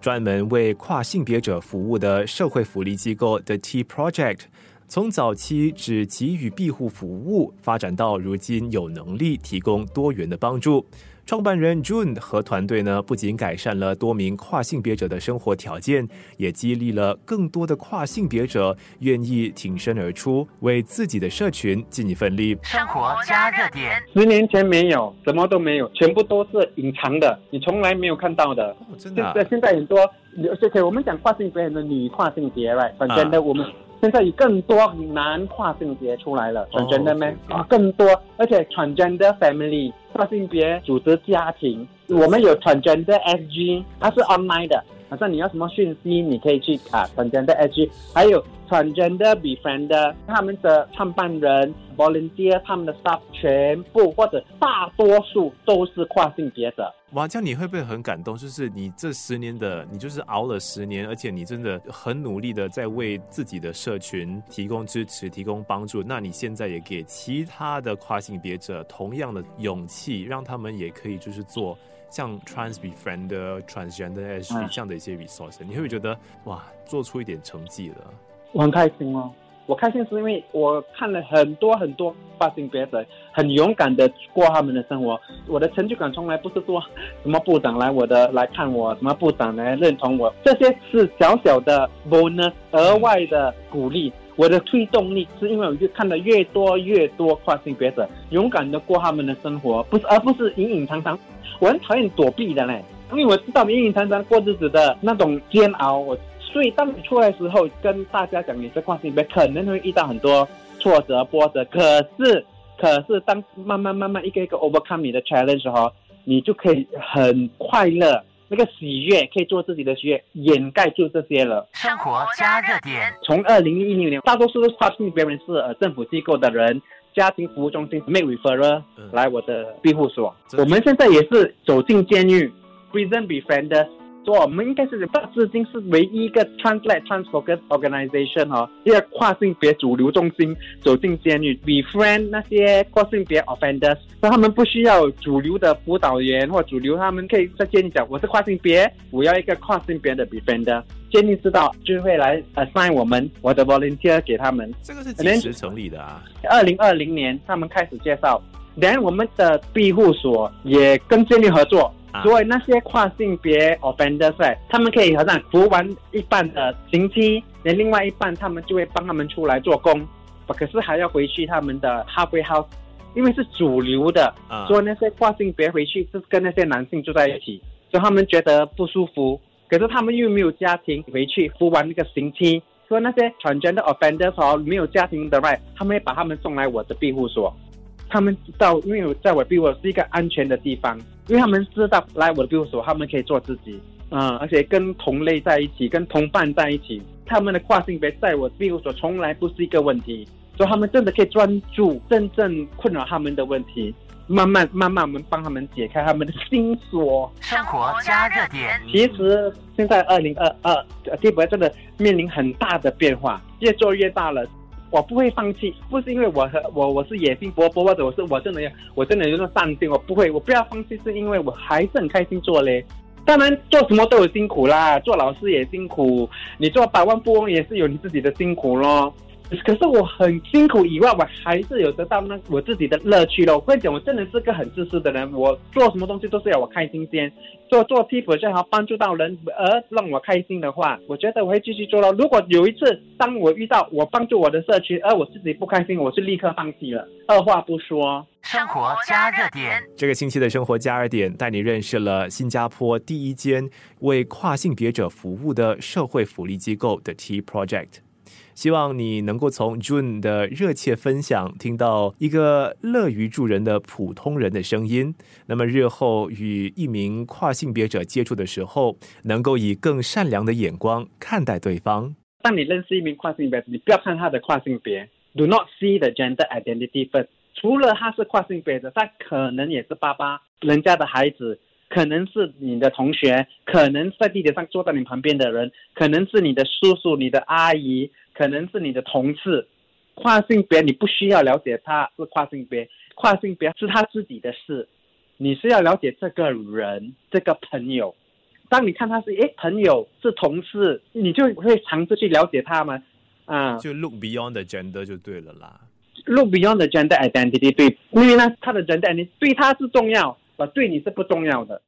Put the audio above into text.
专门为跨性别者服务的社会福利机构 The Tea Project，从早期只给予庇护服务，发展到如今有能力提供多元的帮助。创办人 June 和团队呢，不仅改善了多名跨性别者的生活条件，也激励了更多的跨性别者愿意挺身而出，为自己的社群尽一份力。生活加热点，十年前没有，什么都没有，全部都是隐藏的，你从来没有看到的。真的，现在很多，而且我们讲跨性别的女跨性别，right？反正呢我们。现在有更多男跨性别出来了，transgender man 啊，更多，而且 transgender family 跨性别组织家庭，我们有 transgender SG，它是 online 的，好像你要什么讯息，你可以去啊 transgender SG，还有 transgender befriender，他们的创办人。volunteer 他们的 staff 全部或者大多数都是跨性别者。哇，这样你会不会很感动？就是你这十年的，你就是熬了十年，而且你真的很努力的在为自己的社群提供支持、提供帮助。那你现在也给其他的跨性别者同样的勇气，让他们也可以就是做像 trans befriend、transgender s 这样的一些 resource。你会不会觉得哇，做出一点成绩了？我很开心哦。我开心是因为我看了很多很多跨性别者很勇敢的过他们的生活。我的成就感从来不是说什么部长来我的来看我，什么部长来认同我，这些是小小的 bonus 额外的鼓励。我的推动力是因为我就看到越多越多跨性别者勇敢的过他们的生活，不是而不是隐隐藏藏。我很讨厌躲避的嘞，因为我知道隐隐藏藏过日子的那种煎熬。我。所以，当你出来的时候，跟大家讲你是跨性别，可能会遇到很多挫折、波折。可是，可是当慢慢、慢慢一个一个 overcome 你的 challenge 时候，你就可以很快乐，那个喜悦可以做自己的喜悦，掩盖住这些了。生活加热点。从二零一六年，大多数都是跨性别人士，呃，政府机构的人、家庭服务中心 make referral 来我的庇护所。我们现在也是走进监狱，prison befrienders。我们应该是大至今是唯一一个 translate transfer organization 哈，一个跨性别主流中心走进监狱，befriend 那些跨性别 offenders，那他们不需要主流的辅导员或主流，他们可以在监狱讲我是跨性别，我要一个跨性别的 befriender，监狱知道就会来 assign 我们我的 volunteer 给他们。这个是几时成立的啊？二零二零年他们开始介绍，连我们的庇护所也跟监狱合作。所以那些跨性别 offenders，他们可以好像服完一半的刑期，那另外一半他们就会帮他们出来做工，可是还要回去他们的 halfway house，因为是主流的，所以那些跨性别回去是跟那些男性住在一起，所以他们觉得不舒服，可是他们又没有家庭回去服完那个刑期，所以那些 transgender offenders 哦没有家庭的 right，他们会把他们送来我的庇护所。他们知道，因为在我庇护所是一个安全的地方，因为他们知道来我的庇护所，他们可以做自己，嗯，而且跟同类在一起，跟同伴在一起，他们的跨性别在我庇护所从来不是一个问题，所以他们真的可以专注真正困扰他们的问题，慢慢慢慢我们帮他们解开他们的心锁。生活加热点。其实现在二零二二，地博真的面临很大的变化，越做越大了。我不会放弃，不是因为我和我我是野心勃勃，或者我是我真的要我真的有点上进，我不会，我不要放弃，是因为我还是很开心做嘞。当然做什么都有辛苦啦，做老师也辛苦，你做百万富翁也是有你自己的辛苦咯。可是我很辛苦以外，我还是有得到那我自己的乐趣了。我跟你讲，我真的是个很自私的人，我做什么东西都是要我开心先。做做替补最好帮助到人而让我开心的话，我觉得我会继续做了。如果有一次当我遇到我帮助我的社区，而我自己不开心，我是立刻放弃了，二话不说。生活加热点，这个星期的生活加热点带你认识了新加坡第一间为跨性别者服务的社会福利机构的 T Project。希望你能够从 June 的热切分享听到一个乐于助人的普通人的声音。那么日后与一名跨性别者接触的时候，能够以更善良的眼光看待对方。当你认识一名跨性别，你不要看他的跨性别，Do not see the gender identity first。除了他是跨性别的，他可能也是爸爸人家的孩子，可能是你的同学，可能在地铁上坐在你旁边的人，可能是你的叔叔、你的阿姨。可能是你的同事，跨性别你不需要了解他是跨性别，跨性别是他自己的事，你是要了解这个人这个朋友，当你看他是诶朋友是同事，你就会尝试去了解他嘛，啊，就 look beyond the gender 就对了啦。look beyond the gender identity，对，因为呢，他的 gender identity 对他是重要，我，对你是不重要的。